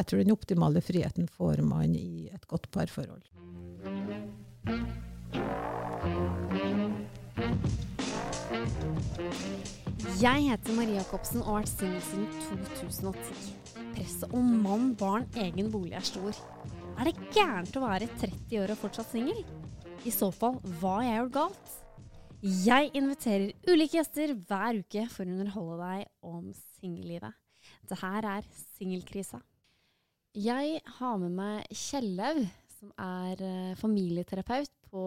Jeg tror den optimale friheten får man i et godt parforhold. Jeg heter Marie Jacobsen og har vært singel siden 2010. Presset om mann, barn, egen bolig er stor. Er det gærent å være 30 år og fortsatt singel? I så fall, hva har jeg gjort galt? Jeg inviterer ulike gjester hver uke for å underholde deg om singellivet. Det her er Singelkrisa. Jeg har med meg Kjellaug, som er eh, familieterapeut på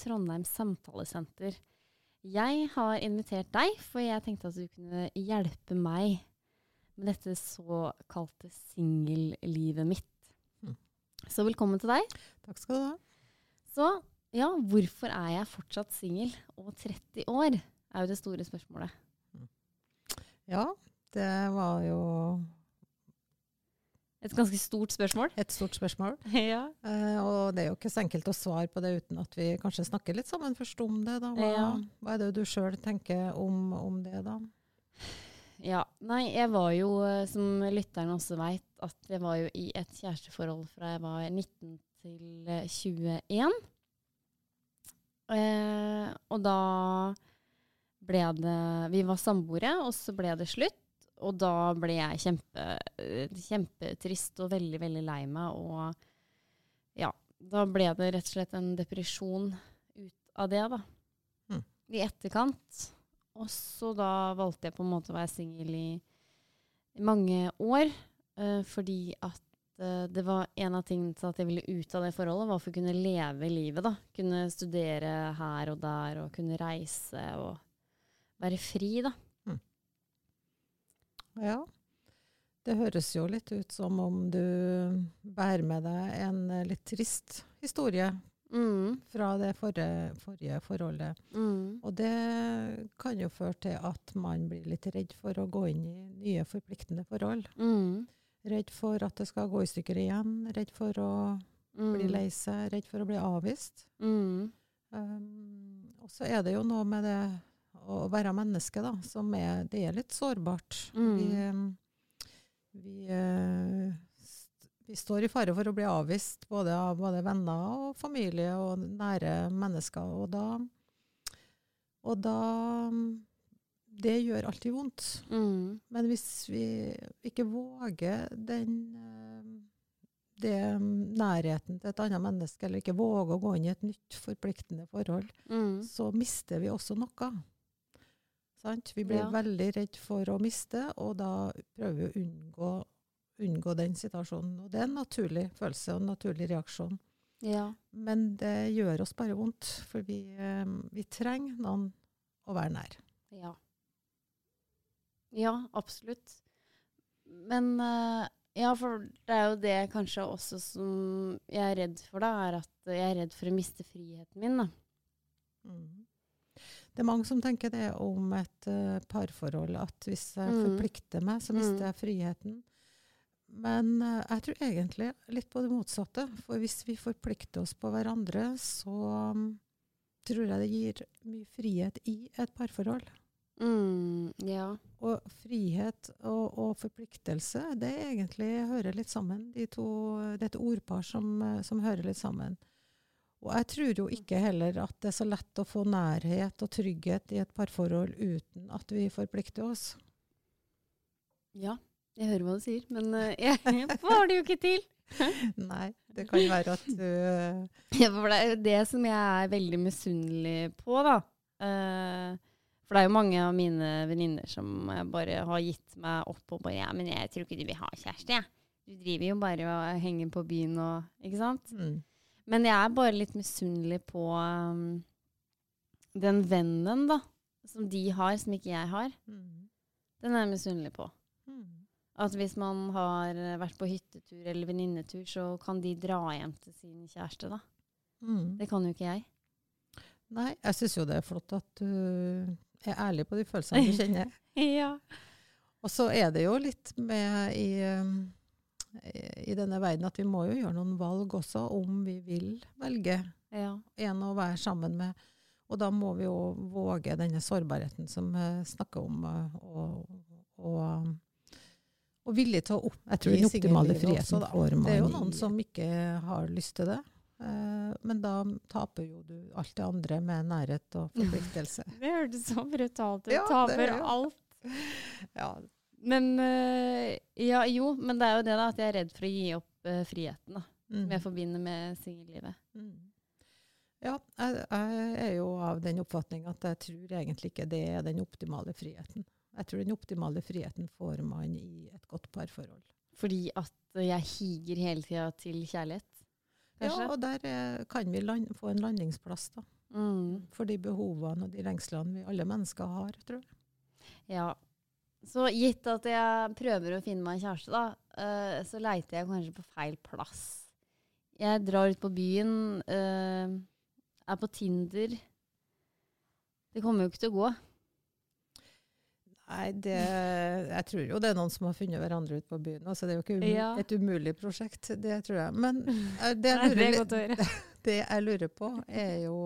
Trondheim samtalesenter. Jeg har invitert deg, for jeg tenkte at du kunne hjelpe meg med dette såkalte singellivet mitt. Mm. Så velkommen til deg. Takk skal du ha. Så ja, hvorfor er jeg fortsatt singel og 30 år, er jo det store spørsmålet. Ja, det var jo Et ganske stort spørsmål. et stort spørsmål. ja. Eh, og det er jo ikke så enkelt å svare på det uten at vi kanskje snakker litt sammen først om det. da. Hva, Ja. hva er det du sjøl tenker om, om det, da? Ja. Nei, jeg var jo, eh, som lytterne også veit, at jeg var jo i et kjæresteforhold fra jeg var 19 til eh, 21. Eh, og da ble det Vi var samboere, og så ble det slutt. Og da ble jeg kjempe, eh, kjempetrist og veldig, veldig lei meg. Og ja, da ble det rett og slett en depresjon ut av det, da. Mm. I etterkant. Og så da valgte jeg på en måte å være singel i, i mange år. Uh, fordi at uh, det var en av tingene til at jeg ville ut av det forholdet, var for å kunne leve livet, da. Kunne studere her og der, og kunne reise og være fri, da. Ja. Det høres jo litt ut som om du bærer med deg en eh, litt trist historie Mm, fra det forrige, forrige forholdet. mm, Og det kan jo føre til at man blir litt redd for å gå inn i nye forpliktende forhold. mm, Redd for at det skal gå i stykker igjen. Redd for å mm, bli lei seg. Redd for å bli avvist. Mm, Um, og så er det jo noe med det å være menneske, da, som er Det er litt sårbart. Mm. Vi, um, vi, eh, vi står i fare for å bli avvist både av både venner og familie og nære mennesker. Og da, og da Det gjør alltid vondt. mm, Men hvis vi ikke våger den eh, det mm, nærheten til et annet menneske, eller ikke våger å gå inn i et nytt forpliktende forhold, mm, så mister vi også noe. Sant? Vi blir Ja. veldig redd for å miste, og da prøver vi å unngå, unngå den situasjonen. Og det er en naturlig følelse og en naturlig reaksjon. ja. Men det gjør oss bare vondt, for vi, eh, vi trenger noen å være nær. Ja. Ja, absolutt. Men eh, ja, for det er jo det kanskje også som jeg er redd for, da, er at jeg er redd for å miste friheten min, da. Mm. Det er mange som tenker det om et uh, parforhold, at hvis jeg Mm. forplikter meg, så mister Mm. jeg friheten. Men uh, jeg tror egentlig litt på det motsatte. For hvis vi forplikter oss på hverandre, så um, tror jeg det gir mye frihet i et parforhold. Mm, ja. Og frihet og, og forpliktelse, det egentlig hører litt sammen. De to, det er et ordpar som, eh, som hører litt sammen. Og jeg tror jo ikke heller at det er så lett å få nærhet og trygghet i et parforhold uten at vi forplikter oss. Ja, jeg hører hva du sier, men eh, jeg får det jo ikke til. Nei, det kan være at du eh, Ja, for det er jo det som jeg er veldig misunnelig på, da. Eh, for det er jo mange av mine venninner som bare har gitt meg opp og bare Ja, men jeg tror ikke du vil ha kjæreste, jeg. Du driver jo bare og henger på byen og Ikke sant? mm, Men jeg er bare litt misunnelig på um, den vennen, da, som de har, som ikke jeg har, Mm. den er jeg misunnelig på. Mm. At hvis man har vært på hyttetur eller venninnetur, så kan de dra hjem til sin kjæreste, da. Mm. Det kan jo ikke jeg. Nei, jeg syns jo det er flott at du er ærlig på de følelsene du kjenner. Ja. Og så er det jo litt med i, um, i denne verden at vi må jo gjøre noen valg også, om vi vil velge ja. en å være sammen med. Og da må vi jo våge denne sårbarheten som vi snakker om, uh, og, og, og villig til å oppgi den optimale friheten også, får man. Det er jo noen som ikke har lyst til det. Eh, men da taper jo du alt det andre med nærhet og forpliktelse. Det hørtes så brutalt ut. Ja, det Taper er alt. ja, Men eh, Ja, jo, men det er jo det, da. At jeg er redd for å gi opp uh, friheten, da. mm. Som jeg forbinder med singellivet. Mm. Ja, jeg, jeg er jo av den oppfatning at jeg tror egentlig ikke det er den optimale friheten. Jeg tror den optimale friheten får man i et godt parforhold. Fordi at jeg higer hele tida til kjærlighet, kanskje? Ja, og der eh, kan vi land, få en landingsplass da, Mm. for de behovene og de lengslene vi alle mennesker har, tror jeg. Ja. Så gitt at jeg prøver å finne meg en kjæreste, da, uh, så leiter jeg kanskje på feil plass. Jeg drar ut på byen, uh, er på Tinder. Det kommer jo ikke til å gå. Nei, det, jeg tror jo det er noen som har funnet hverandre ute på byen. Altså, det er jo ikke um, Ja. et umulig prosjekt, det tror jeg. Men uh, det jeg lurer Nei, høre. Det jeg lurer på, er jo,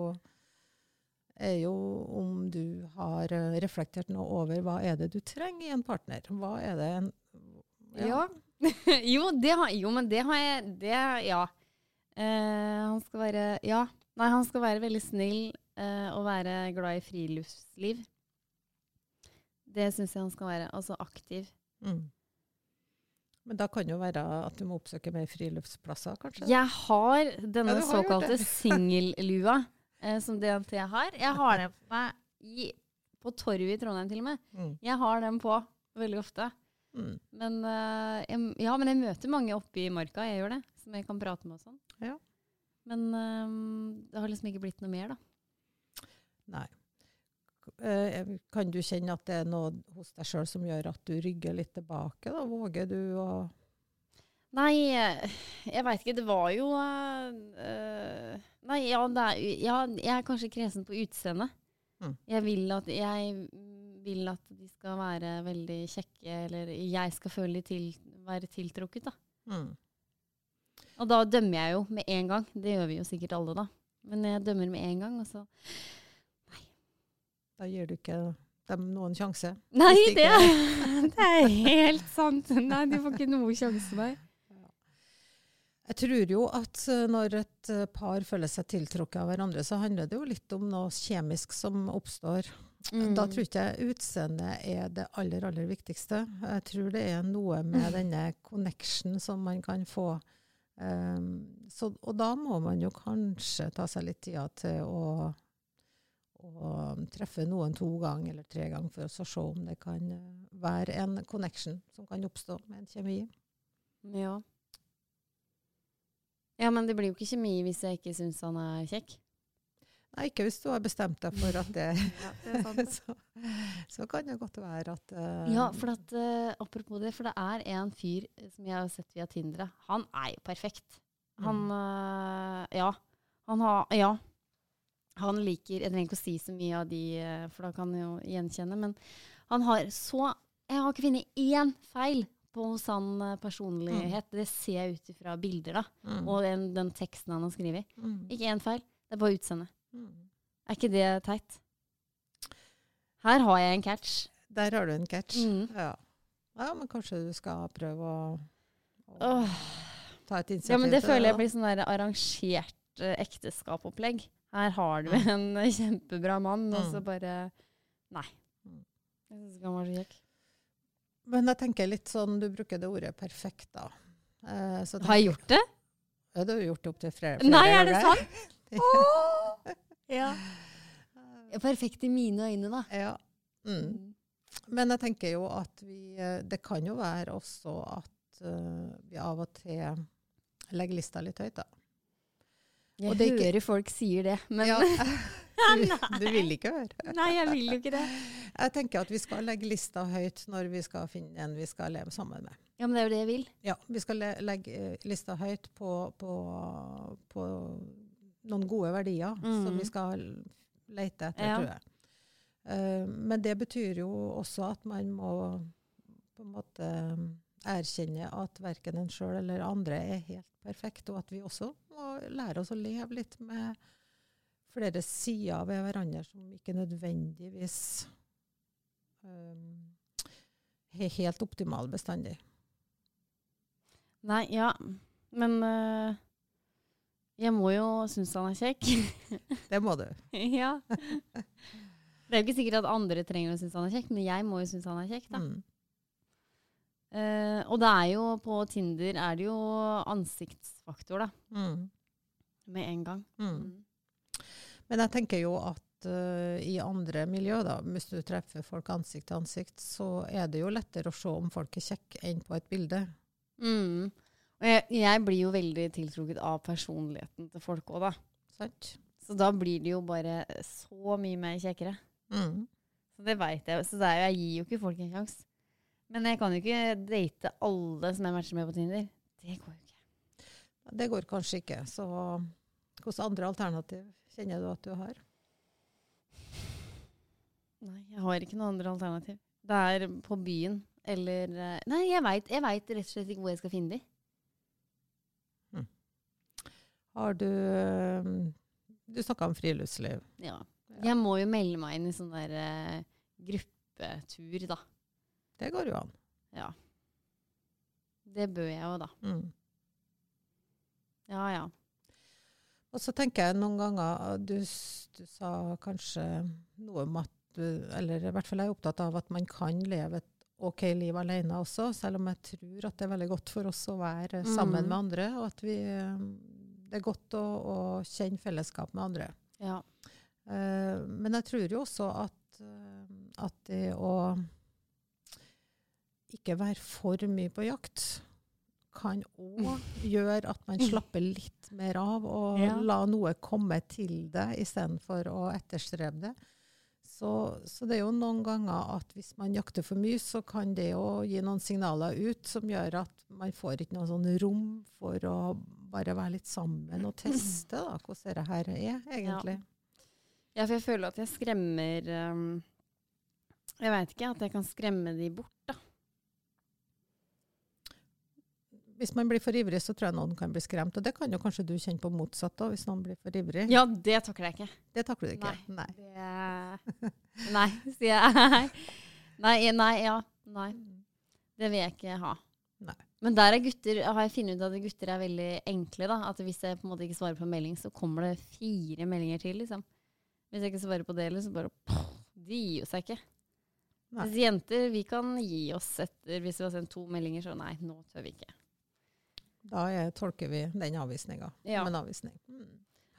er jo om du har eh, reflektert noe over hva er det du trenger i en partner? Hva er det en Ja. jo, det har, jo, men det har jeg Det, ja. Eh, han skal være Ja. Nei, han skal være veldig snill eh, og være glad i friluftsliv. Det syns jeg han skal være. Altså aktiv. Mm. Men da kan det jo være at du må oppsøke mer friluftsplasser, kanskje? Jeg har denne Ja, har såkalte singellua eh, som DNT har. Jeg har den på meg i, på torget i Trondheim til og med. Mm. Jeg har den på veldig ofte. Mm. Men, eh, jeg, ja, men jeg møter mange oppe i marka, jeg gjør det. Som jeg kan prate med og sånn. Ja. Men eh, det har liksom ikke blitt noe mer, da. Nei. Eh, Kan du kjenne at det er noe hos deg sjøl som gjør at du rygger litt tilbake? da? Våger du å Nei, eh, jeg veit ikke. Det var jo eh, Nei, ja, er, ja, jeg er kanskje kresen på utseendet. Mm. Jeg vil at jeg vil at de skal være veldig kjekke, eller jeg skal føle de til, være tiltrukket, da. mm. Og da dømmer jeg jo med en gang. Det gjør vi jo sikkert alle, da. Men jeg dømmer med en gang, og så Da gir du ikke dem noen sjanse? Nei, det, det er helt sant. Nei, de får ikke noe sjanse der. Jeg tror jo at eh, når et eh, par føler seg tiltrukket av hverandre, så handler det jo litt om noe kjemisk som oppstår. Mm. Da tror ikke jeg utseendet er det aller, aller viktigste. Jeg tror det er noe med denne connection som man kan få. Um, så, og da må man jo kanskje ta seg litt tida til å, å treffe noen to ganger eller tre ganger for å se om det kan være en connection som kan oppstå med en kjemi. Ja. Ja, men det blir jo ikke kjemi hvis jeg ikke syns han er kjekk. Nei, ikke hvis du har bestemt deg for at det Ja, det så, så kan det godt være at uh, Ja, for at, uh, apropos det, for det er en fyr som jeg har sett via Tinder. Han er jo perfekt. Han uh, Ja. Han har Ja. Han liker Jeg trenger ikke å si så mye av de, for da kan jeg jo gjenkjenne, men han har så Jeg har ikke funnet én feil på hos han personlighet. personlighet. Det ser jeg ut ifra bilder, da. mm, Og den, den teksten han har skrevet. mm, Ikke én feil. Det er bare utseendet. mm. Er ikke det teit? Her har jeg en catch. Der har du en catch. Mm. Ja. ja, men kanskje du skal prøve å, å oh. ta et initiativ Ja, men det føler jeg blir sånn der arrangert uh, ekteskapopplegg. Her har du en eh, kjempebra mann, og så Mm. bare Nei. Mm. Jeg syns ikke han var så kjekk. Men jeg tenker litt sånn, du bruker det ordet perfekt, da. Eh, så Har jeg gjort det? Ja, du har gjort det opp til flere, ganger. Nei, er det sant? sant? Ja. Perfekt i mine øyne, da. Ja. Mm. Men jeg tenker jo at vi eh, Det kan jo være også at uh, vi av og til legger lista litt høyt, da. Jeg Og det er ikke- hører folk sier det, men ja, Du, du vil ikke høre. Nei, jeg vil jo ikke det. Jeg tenker at vi skal legge lista høyt når vi skal finne en vi skal leve sammen med. Ja, men det er jo det jeg vil. Ja, vi skal le legge eh, lista høyt på, på, på noen gode verdier Mm. som vi skal lete etter, Ja. tror jeg. Uh, men det betyr jo også at man må på en måte erkjenne at verken en sjøl eller andre er helt perfekt, og at vi også må lære oss å leve litt med flere sider ved hverandre som ikke nødvendigvis um, er helt optimale bestandig. Nei, ja. Men uh, jeg må jo synes han er kjekk. Det må du. ja. Det er jo ikke sikkert at andre trenger å synes han er kjekk, men jeg må jo synes han er kjekk, da. Mm. Uh, og det er jo på Tinder er det jo ansiktsfaktor, da. Mm. Med en gang. Mm. Men jeg tenker jo at uh, i andre miljø, da, hvis du treffer folk ansikt til ansikt, så er det jo lettere å se om folk er kjekke enn på et bilde. Mm. Og jeg, jeg blir jo veldig tiltrukket av personligheten til folk òg, da. Sant? Så da blir de jo bare så mye mer kjekkere. Mm. Så det veit jeg. Så er, jeg gir jo ikke folk en sjanse. Men jeg kan jo ikke date alle som jeg matcher med på Tinder. Det går jo ikke. Det går kanskje ikke. Så hvilke andre alternativ kjenner du at du har? Nei, jeg har ikke noe andre alternativ. Det er på byen eller eh, Nei, jeg veit rett og slett ikke hvor jeg skal finne de. Har du eh, Du snakka om friluftsliv. Ja. Ja. Jeg må jo melde meg inn i sånn der eh, gruppetur, da. Det går jo an. Ja. Det bør jeg jo, da. Mm. Ja ja. Og så tenker jeg noen ganger Du, du sa kanskje noe om at du Eller i hvert fall jeg er opptatt av at man kan leve et OK liv alene også, selv om jeg tror at det er veldig godt for oss å være sammen Mm. med andre. Og at vi eh, Det er godt å, å kjenne fellesskap med andre. ja. Uh, men jeg tror jo også at, eh, at det å ikke være for mye på jakt kan òg gjøre at man slapper litt mer av og Ja. la noe komme til deg istedenfor å etterstrebe det. Så, så det er jo noen ganger at hvis man jakter for mye, så kan det jo gi noen signaler ut som gjør at man får ikke noe sånn rom for å bare være litt sammen og teste da, hvordan dette her er, egentlig. Ja, for jeg føler at jeg skremmer um, Jeg veit ikke, at jeg kan skremme de bort, da. Hvis man blir for ivrig, så tror jeg noen kan bli skremt. Og det kan jo kanskje du kjenne på motsatt òg, hvis noen blir for ivrig. Ja, det takler jeg ikke. Det takler du ikke. Nei. Nei. Det Nei, sier jeg. Nei, nei, ja. Nei. Det vil jeg ikke ha. Nei. Men der er gutter, har jeg funnet ut at gutter er veldig enkle. da. At Hvis jeg på en måte ikke svarer på en melding, så kommer det fire meldinger til. liksom. Hvis jeg ikke svarer på det, så bare De gir jo seg ikke. Nei. Mens jenter, vi kan gi oss etter Hvis vi har sendt to meldinger, så nei, nå tør vi ikke. Da er, tolker vi den avvisninga Ja. som en avvisning. Mm.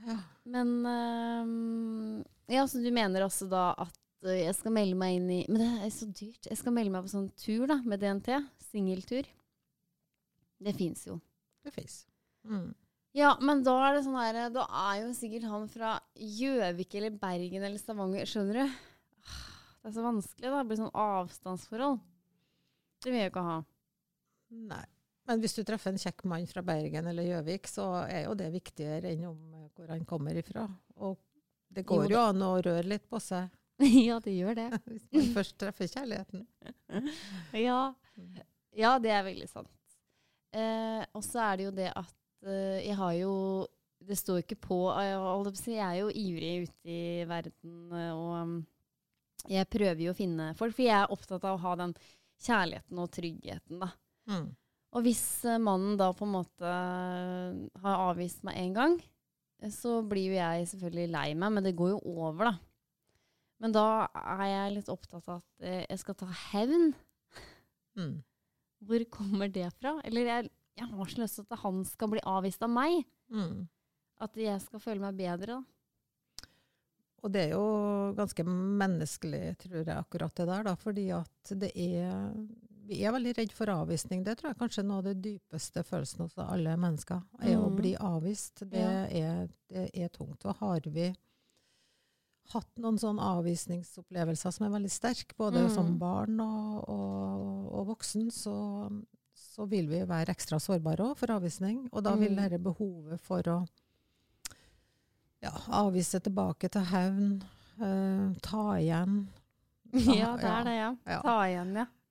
Ja. Men um, Ja, så du mener også da at øh, jeg skal melde meg inn i Men det er så dyrt. Jeg skal melde meg på sånn tur da, med DNT. Singeltur. Det fins jo. Det fins. Mm. Ja, men da er det sånn her Da er jo sikkert han fra Gjøvik eller Bergen eller Stavanger, skjønner du? Ah, Det er så vanskelig, da. Det blir sånn avstandsforhold. Det vil jeg ikke ha. Nei. Men hvis du treffer en kjekk mann fra Bergen eller Gjøvik, så er jo det viktigere enn om eh, hvor han kommer ifra. Og det går Jo jo, an å røre litt på seg ja, det gjør det. hvis man først treffer kjærligheten. Ja. Ja, det er veldig sant. Eh, og så er det jo det at eh, jeg har jo Det står ikke på eh, jeg er jo ivrig ute i verden, eh, og um, jeg prøver jo å finne folk. For jeg er opptatt av å ha den kjærligheten og tryggheten, da. Mm. Og hvis eh, mannen da på en måte eh, har avvist meg én gang, eh, så blir jo jeg selvfølgelig lei meg, men det går jo over, da. Men da er jeg litt opptatt av at jeg skal ta hevn. Mm. Hvor kommer det fra? Eller jeg, jeg har så lyst til at han skal bli avvist av meg. Mm. At jeg skal føle meg bedre, da. Og det er jo ganske menneskelig, tror jeg, akkurat det der. Da, fordi at det er Vi er veldig redd for avvisning. Det tror jeg kanskje er noe av det dypeste følelsen hos alle mennesker. er Å Mhm. bli avvist. Det, Ja. er, det er tungt. Og har vi, hatt noen sånne avvisningsopplevelser som er veldig sterke, både Mm. som barn og, og, og voksen, så, så vil vi være ekstra sårbare òg for avvisning. Og da vil Mm. dette behovet for å ja, avvise tilbake til hevn, eh, ta igjen Ja, det er det, ja. Ja. Ta igjen, ja.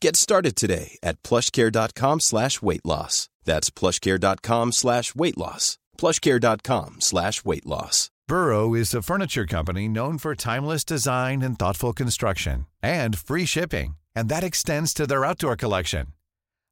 Get started today at plushcare.com slash weight loss. That's plushcare.com slash weight loss. plushcare.com slash weight loss. Burrow is a furniture company known for timeless design and thoughtful construction and free shipping, and that extends to their outdoor collection.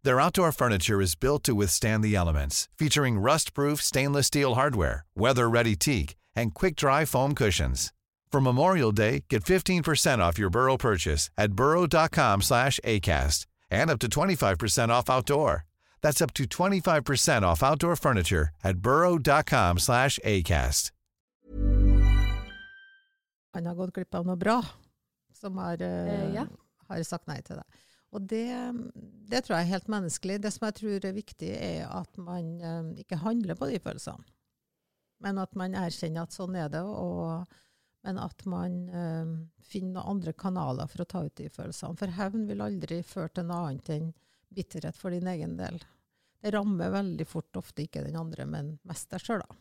Their outdoor furniture is built to withstand the elements, featuring rust-proof stainless steel hardware, weather-ready teak, and quick-dry foam cushions. For Memorial Day, get 15% off your Burrow purchase at burrow.com slash ACAST and up to 25% off outdoor. That's up to 25% off outdoor furniture at burrow.com slash ACAST. han har gått glipp av noe bra, som har, uh, ja. har sagt nei til det. Og det, det tror jeg er helt menneskelig. Det som jeg tror er viktig, er at man uh, ikke handler på de følelsene. Men at man erkjenner at sånn er det, og, men at man eh, finner noen andre kanaler for å ta ut de følelsene. For hevn vil aldri føre til noe annet enn bitterhet for din egen del. Det rammer veldig fort ofte ikke den andre, men mest deg sjøl, da.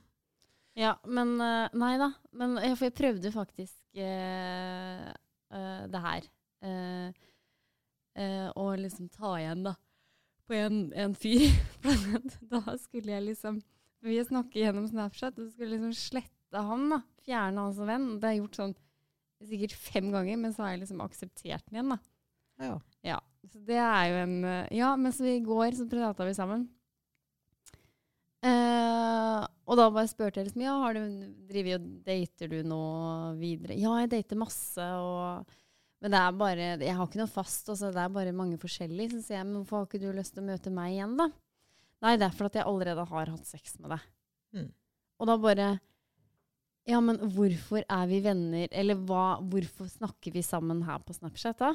Ja, men eh, Nei da. Men jeg, jeg prøvde faktisk eh, eh, det her. Å liksom ta igjen, da. På en, en fyr. da skulle jeg liksom Vi snakker gjennom Snapchat, og skulle liksom slette han, da. Fjerne han som venn. Det har jeg gjort sånn sikkert fem ganger, men så har jeg liksom akseptert den igjen, da. Ja. Ja, så det er jo en eh, Ja, mens vi går så prata vi sammen. Eh, og da bare spurte jeg liksom Ja, har du driver og dater du nå videre? Ja, jeg dater masse, og Men det er bare Jeg har ikke noe fast, altså, det er bare mange forskjellige. Så sier jeg, men hvorfor har ikke du lyst til å møte meg igjen, da? Nei, det er for at jeg allerede har hatt sex med deg. Mm. Og da bare Ja, men hvorfor er vi venner? Eller hva, hvorfor snakker vi sammen her på Snapchat, da?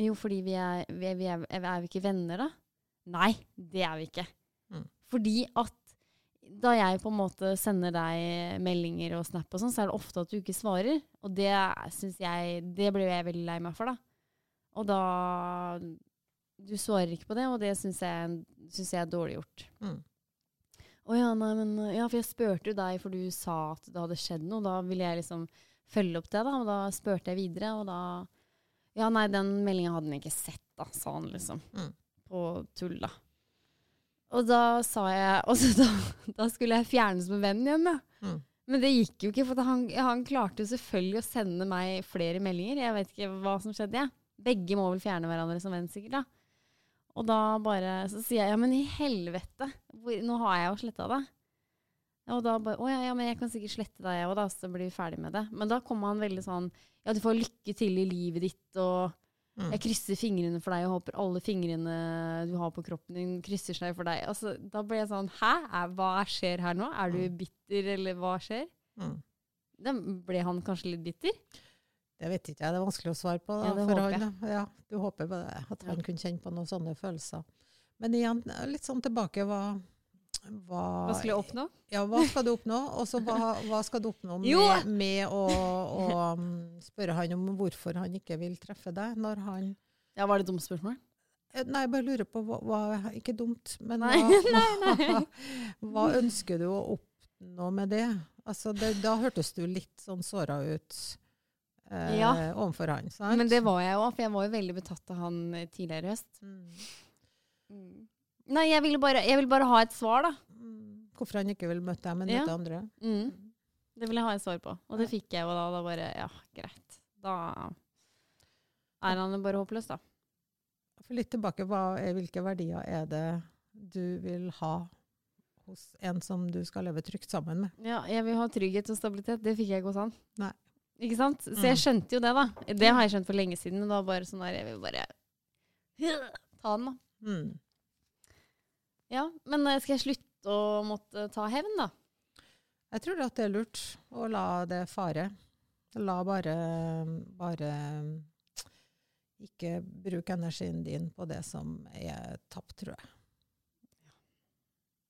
Jo, fordi vi er, vi er, vi er, er vi ikke venner, da? Nei, det er vi ikke. Mm. Fordi at da jeg på en måte sender deg meldinger og snap og sånn, så er det ofte at du ikke svarer. Og det syns jeg Det blir jeg veldig lei meg for, da. Og da Du svarer ikke på det, og det syns jeg, synes jeg er dårlig gjort. Mm. Å ja, nei, men Ja, for jeg spurte jo deg, for du sa at det hadde skjedd noe. Da ville jeg liksom følge opp det, da. Og da spurte jeg videre, og da Ja, nei, den meldinga hadde han ikke sett, da, sa han liksom. Mm. På tull, da. Og da sa jeg Og så da, da skulle jeg fjernes med vennen igjen, da. Mm. Men det gikk jo ikke, for han, han klarte jo selvfølgelig å sende meg flere meldinger. Jeg vet ikke hva som skjedde, jeg. Begge må vel fjerne hverandre som venn, sikkert. da. Og da bare Så sier jeg ja, men i helvete, hvor, nå har jeg jo sletta det. Og da bare Å ja, ja, men jeg kan sikkert slette deg, òg, da, så blir vi ferdig med det. Men da kom han veldig sånn Ja, du får lykke til i livet ditt, og Mm. jeg krysser fingrene for deg og håper alle fingrene du har på kroppen din, krysser seg for deg. Altså, da ble jeg sånn Hæ? Er, hva skjer her nå? Er du bitter, eller hva skjer? Mm. Da ble han kanskje litt bitter? Det vet ikke jeg, det er vanskelig å svare på. Da, Ja, for han. Ja, du håper på det, at han kunne kjenne på noen sånne følelser. Men igjen, litt sånn tilbake, hva Hva, Hva skal jeg oppnå? Ja, hva skal du oppnå? Og så hva, hva skal du oppnå med, med å, å um, spørre han om hvorfor han ikke vil treffe deg, når han Ja, Var det et dumt spørsmål? Eh, Nei, jeg bare lurer på hva, hva Ikke dumt, men hva, nei, nei. Hva ønsker du å oppnå med det? Altså, det, Da hørtes du litt sånn såra ut eh, Ja. overfor han. sant? Men det var jeg òg, for jeg var jo veldig betatt av han eh, tidligere i høst. Mm. Nei, jeg ville bare, jeg ville bare ha et svar, da. Mm. Hvorfor han ikke vil møte deg, men Ja. møte andre. Mm. Det ville jeg ha et svar på. Og det fikk jeg jo da. Da bare Ja, greit. Da er han jo bare håpløs, da. For litt tilbake, er, hvilke verdier er det du vil ha hos en som du skal leve trygt sammen med? Ja, jeg vil ha trygghet og stabilitet. Det fikk jeg ikke hos han. Nei. Ikke sant? Så jeg skjønte jo det, da. Det har jeg skjønt for lenge siden, men det var bare sånn der Jeg vil bare ta den, da. Mm. Ja, men eh, skal jeg slutte å måtte ta hevn, da? Jeg tror at det er lurt å la det fare. La bare, bare ikke bruke energien din på det som er tapt, tror jeg.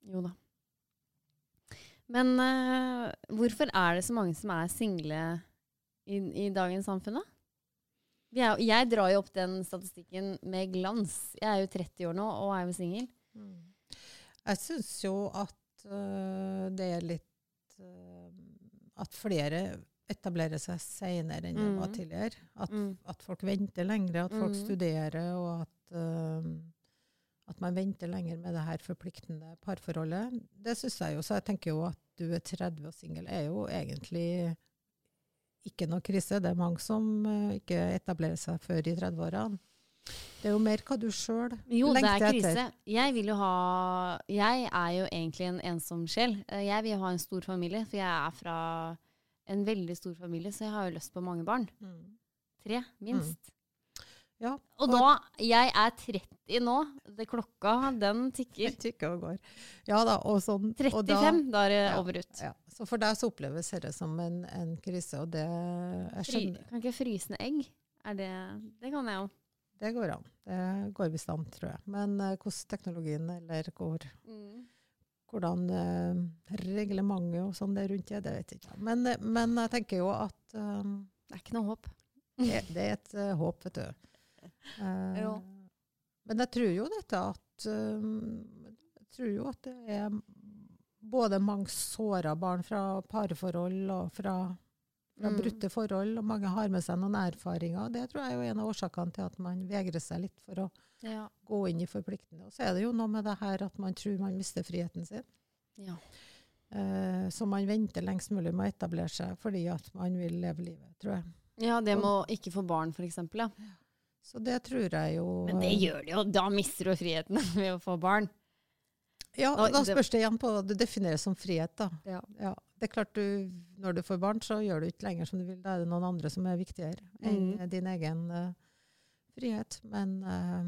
Jo da. Men uh, hvorfor er det så mange som er single i, i dagens samfunn, da? Er, jeg drar jo opp den statistikken med glans. Jeg er jo 30 år nå og er jo singel. Jeg syns jo at øh, det er litt øh, At flere etablerer seg senere enn det var Mhm. tidligere. At, Mm. at folk venter lenger, at folk Mhm. studerer, og at, øh, at man venter lenger med det her forpliktende parforholdet. Det syns jeg jo. Så jeg tenker jo at du er 30 og singel, er jo egentlig ikke noe krise. Det er mange som øh, ikke etablerer seg før i 30-årene. Det er jo mer hva du sjøl Jo, det er lengter krise. etter. Jeg vil jo ha Jeg er jo egentlig en ensom sjel. Eh, Jeg vil ha en stor familie, for jeg er fra en veldig stor familie, så jeg har jo lyst på mange barn. Mm. Tre, minst. Ja, Og da Jeg er 30 nå. Det klokka, den tikker. Tikker og går. Ja da, og sånn. 35, og da, da er det Ja. over ut. ja. Så for deg så oppleves dette som en, en krise, og det jeg skjønner. skjønner. kan ikke frysende egg? Er det Det kan jeg jo. Det går an. Det går visst an, tror jeg. Men uh, hvordan teknologien, eller hvor, hvordan uh, reglementet og sånn det er rundt det, det vet jeg ikke. Men, eh, men jeg tenker jo at eh, Det er ikke noe håp. det, det er et uh, håp, vet du. Eh, Ja. Men jeg tror jo dette at eh, Jeg tror jo at det er både mange såra barn fra parforhold og fra, fra Mm. brutte forhold, og mange har med seg noen erfaringer. Det tror jeg er jo en av årsakene til at man vegrer seg litt for å Ja. gå inn i forpliktende. Og så er det jo noe med det her at man tror man mister friheten sin. ja. Uh, så man venter lengst mulig med å etablere seg fordi at man vil leve livet, tror jeg. Ja, det med å ikke få barn, f.eks. Ja. Så det tror jeg jo Men det gjør det jo. Da mister du friheten ved å få barn. Ja, og da spørs det igjen på hva du definerer som frihet, da. Ja. Det er klart du, når du får barn, så gjør du ikke lenger som du vil. Da er det noen andre som er viktigere enn Mm. din egen uh, frihet. Men uh,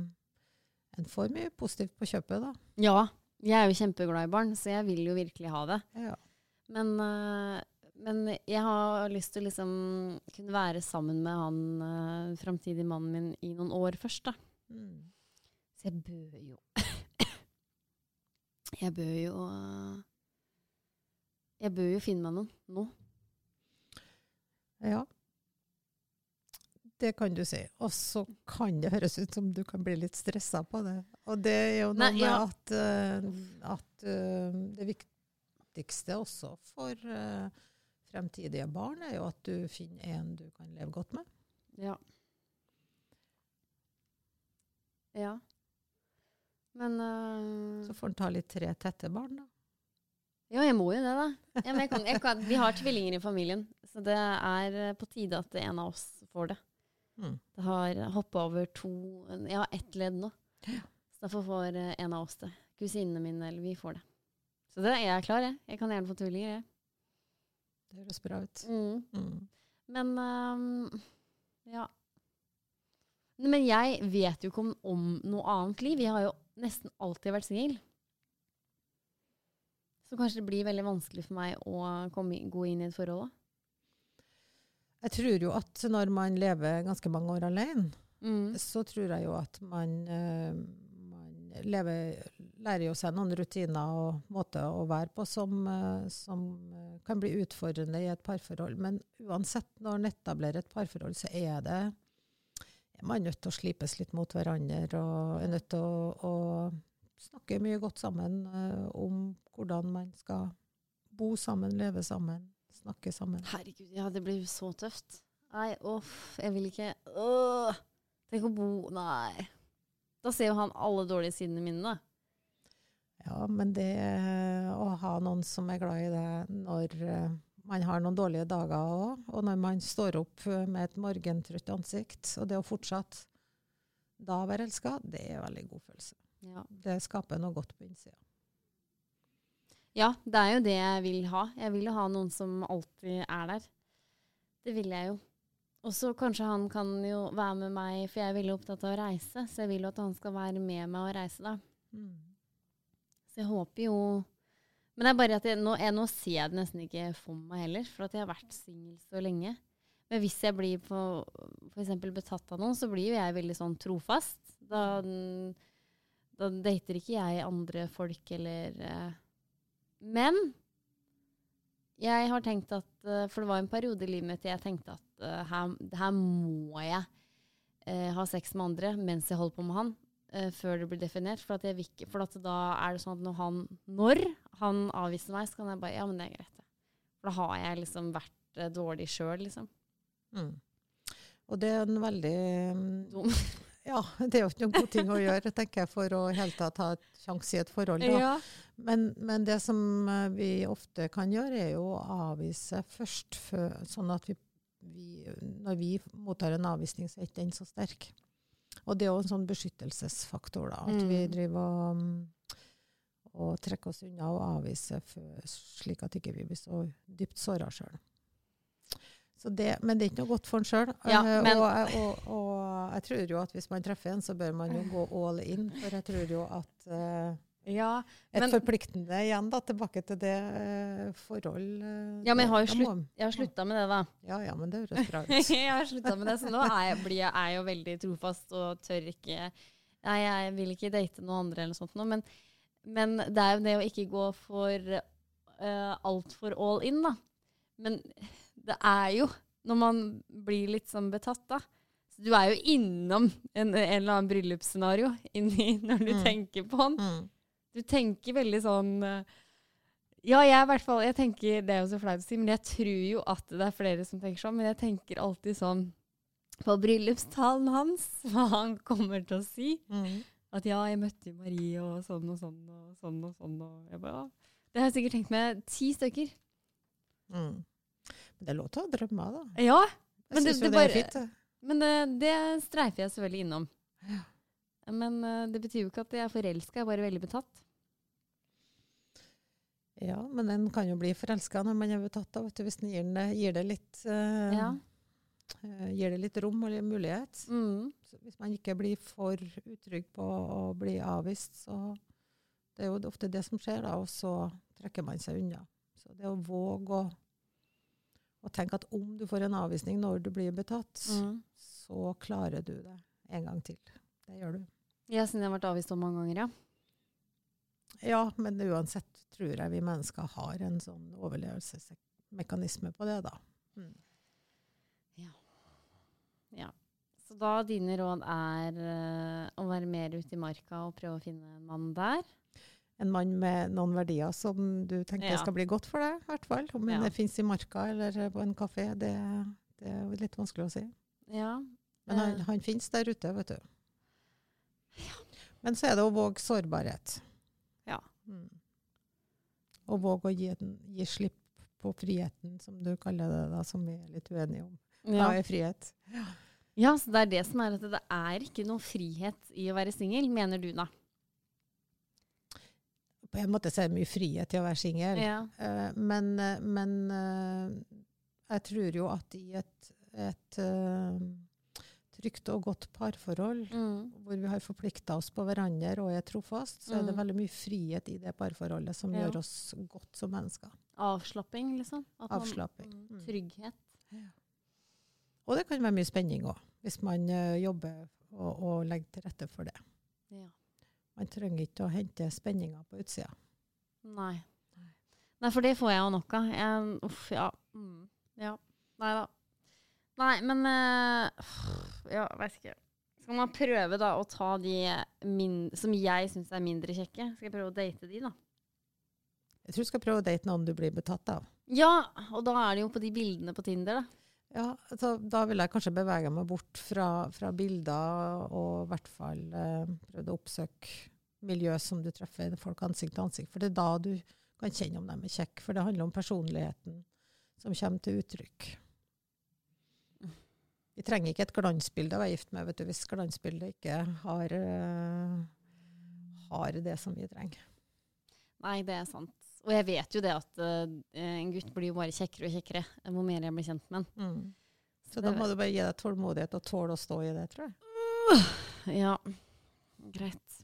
en får mye positivt på kjøpet, da. Ja, jeg er jo kjempeglad i barn, så jeg vil jo virkelig ha det. Ja. Men, eh, men jeg har lyst til å liksom kunne være sammen med han uh, framtidige mannen min i noen år først, da. Mm. Så jeg bør jo Jeg bør jo eh, Jeg bør jo finne meg noen nå. ja. Det kan du si. Og så kan det høres ut som du kan bli litt stressa på det. Og det er jo noe Nei, med at, uh, at uh, det viktigste også for eh, fremtidige barn er jo at du finner en du kan leve godt med. Ja. Ja. Men uh, Så får han ta litt tre tette barn, da. Ja, jeg må jo det, da. Ja, men jeg kan, jeg kan, vi har tvillinger i familien, så det er eh, på tide at en av oss får det. Mm. Det har hoppa over to Jeg har ett ledd nå. Så derfor får eh, en av oss det. Kusinene mine eller vi får det. Så det er jeg klar, jeg. Jeg kan gjerne få tvillinger, jeg. Det høres bra ut. Mm. Mm. Men um, ja. Men jeg vet jo ikke om, om noe annet liv. Jeg har jo nesten alltid vært singel. Så kanskje det blir veldig vanskelig for meg å komme, gå inn i et forhold òg. Jeg tror jo at når man lever ganske mange år alene, Mm. så tror jeg jo at man, eh, man lever, lærer jo seg noen rutiner og måter å være på som, eh, som eh, kan bli utfordrende i et parforhold. Men uansett, når en etablerer et parforhold, så er det er man nødt til å slipes litt mot hverandre og er nødt til å, å snakke mye godt sammen eh, om hvordan man skal bo sammen, leve sammen, snakke sammen. Herregud, ja, det blir så tøft. Nei, uff, jeg vil ikke Åh, Tenk å bo Nei. Da ser jo han alle dårlige sidene mine, da. Ja, men det å ha noen som er glad i det når eh, man har noen dårlige dager òg, og når man står opp eh, med et morgentrøtt ansikt, og det å fortsatt da være elska, det er en veldig god følelse. Ja. Det skaper noe godt på innsida. ja, det er jo det jeg vil ha. Jeg vil jo ha noen som alltid er der. Det vil jeg jo. Og så kanskje han kan jo være med meg, for jeg er veldig opptatt av å reise. Så jeg vil jo at han skal være med meg og reise, da. Mm. Så jeg håper jo Men det er bare at jeg, nå, jeg, nå ser jeg det nesten ikke for meg heller, for at jeg har vært singel så lenge. Men hvis jeg blir på eksempel betatt av noen, så blir jo jeg veldig sånn trofast. Da, da dater ikke jeg andre folk eller eh. Men jeg har tenkt at eh, For det var en periode i livet mitt jeg tenkte at uh, her, her, må jeg ha sex med andre mens jeg holder på med han. Uh, før det blir definert. For, at jeg vil for at da er det sånn at når han, når han avviser meg, så kan jeg bare Ja, men det er greit. For da har jeg liksom vært dårlig sjøl, liksom. Mm. Og det er en veldig Dum. Ja, det er jo ikke noen god ting å gjøre, tenker jeg, for å helt tatt ha et sjanse i et forhold. Ja. Men, men, det som vi ofte kan gjøre, er jo å avvise først, for, sånn at vi, vi, når vi mottar en avvisning, så er ikke den så sterk. Og det er jo en sånn beskyttelsesfaktor, da. At mm. vi driver og, og trekker oss unna og avviser slik at ikke vi ikke blir så dypt såra sjøl. Det, men det er ikke noe godt for en sjøl. Ja, uh, og, og, og, jeg tror jo at hvis man treffer en, så bør man jo gå all in. For jeg tror jo at uh, ja, et men, forpliktende igjen, da, tilbake til det uh, forhold Ja, men jeg har jo slutt, jeg har slutta med det, da. Ja, ja, men det høres bra ut. jeg har slutta med det, så nå er jeg, blir jeg, er jo veldig trofast og tør ikke Nei, jeg vil ikke date noen andre eller noe sånt nå, men, men det er jo det å ikke gå for uh, altfor all in, da. Men det er jo når man blir litt sånn betatt, da. Så du er jo innom en, en eller annen bryllupsscenario inni når du mm. tenker på den. Mm. Du tenker veldig sånn uh, Ja, jeg i hvert fall jeg tenker, Det er jo så flaut å si, men jeg tror jo at det er flere som tenker sånn. Men jeg tenker alltid sånn på bryllupstalen hans, hva han kommer til å si. Mm. At ja, jeg møtte Marie og sånn og sånn og sånn og sånn. Og jeg bare, ja. Det har jeg sikkert tenkt med ti stykker. Mm. Men det er lov til å drømme, da. Ja, men det, det, det, bare, fint, men det, det, streifer jeg selvfølgelig innom. Ja. Men uh, det betyr jo ikke at jeg er forelska, jeg er bare veldig betatt. Ja, men en kan jo bli forelska når man er betatt, da, hvis en gir, gir, det litt uh, ja. uh, Gir det litt rom og mulighet. Mm. hvis man ikke blir for utrygg på å bli avvist, så Det er jo ofte det som skjer, da, og så trekker man seg unna. Så det å våge å og tenk at om du får en avvisning når du blir betatt, mm. så klarer du det en gang til. Det gjør du. Ja, siden jeg har vært avvist så mange ganger, ja. Ja, men uansett tror jeg vi mennesker har en sånn overlevelsesmekanisme på det, da. Mm. Ja. ja. Så da dine råd er uh, å være mer ute i marka og prøve å finne en mann der? en mann med noen verdier som du tenker ja. skal bli godt for deg, i hvert fall. Om ja. det fins i marka eller på en kafé, det, det, er litt vanskelig å si. Ja. Men han, han fins der ute, vet du. Ja. Men så er det å våge sårbarhet. Ja. Mm. Og våge å gi, den, gi, slipp på friheten, som du kaller det, da, som vi er litt uenige om. Hva er frihet? Ja. ja, så det er det som er at det er ikke noe frihet i å være singel, mener du da? på en måte så er det mye frihet i å være singel. Ja. Uh, men, uh, men uh, jeg tror jo at i et, et trygt og godt parforhold, mm. hvor vi har forplikta oss på hverandre og er trofast, så mm. er det mm. veldig mye frihet i det parforholdet som ja. gjør oss godt som mennesker. Avslapping, liksom? Avslapping. Man, mm. trygghet. Ja. Og det kan være mye spenning òg, hvis man jobber og, og legger til rette for det. Ja. Man trenger ikke å hente spenninger på utsida. Nei. Nei, for det får jeg jo nok av. Uff, ja. Mm. ja. Nei da. Nei, men øh, Ja, veit ikke. Skal man prøve da å ta de min, som jeg syns er mindre kjekke? Skal jeg prøve å date de, da? Jeg tror du skal prøve å date noen du blir betatt av. Ja, og da er det jo på de bildene på Tinder, da. Ja, så da vil jeg kanskje bevege meg bort fra, fra bilder, og i hvert fall eh, prøvd å oppsøke miljø som du treffer folk ansikt til ansikt. For det er da du kan kjenne om de er kjekke. For det handler om personligheten som kommer til uttrykk. Vi trenger ikke et glansbilde å være gift med vet du, hvis glansbildet ikke har, uh, har det som vi trenger. Nei, det er sant. Og jeg vet jo det at uh, en gutt blir jo bare kjekkere og kjekkere hvor mer jeg blir kjent med han. Mm. Så da må du bare gi deg tålmodighet og tåle å stå i det, tror jeg. Ja, greit.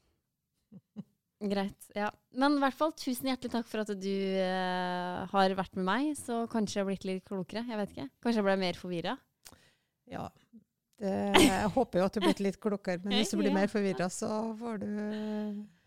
Greit. ja. Men i hvert fall tusen hjertelig takk for at du uh, har vært med meg. Så kanskje jeg har blitt litt klokere. Jeg vet ikke. Kanskje jeg ble mer forvirra. Ja. Det, jeg håper jo at du har blitt litt klokere, men hvis du blir mer forvirra, så får du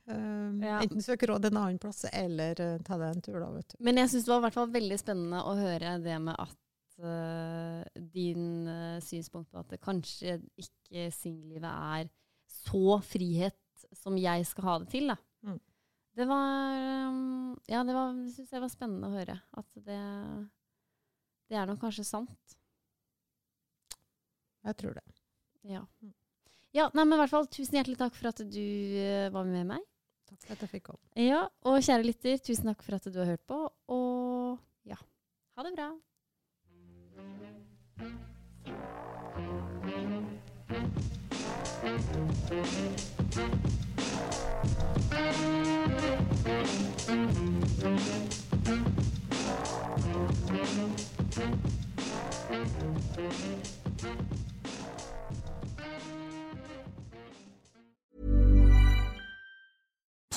Um, Ja. enten søke råd en annen plass, eller uh, ta deg en tur, da, vet du. Men jeg syns det var i hvert fall veldig spennende å høre det med at uh, din uh, synspunkt på at det kanskje ikke singellivet er så frihet som jeg skal ha det til. Da. Mm. Det var um, Ja, det syns jeg var spennende å høre. At det, det er nok kanskje sant. Jeg tror det. Ja. ja nei, men i hvert fall tusen hjertelig takk for at du uh, var med meg. Takk for at jeg fikk komme. Ja, og kjære lytter, tusen takk for at du har hørt på. Og ja, ha det bra.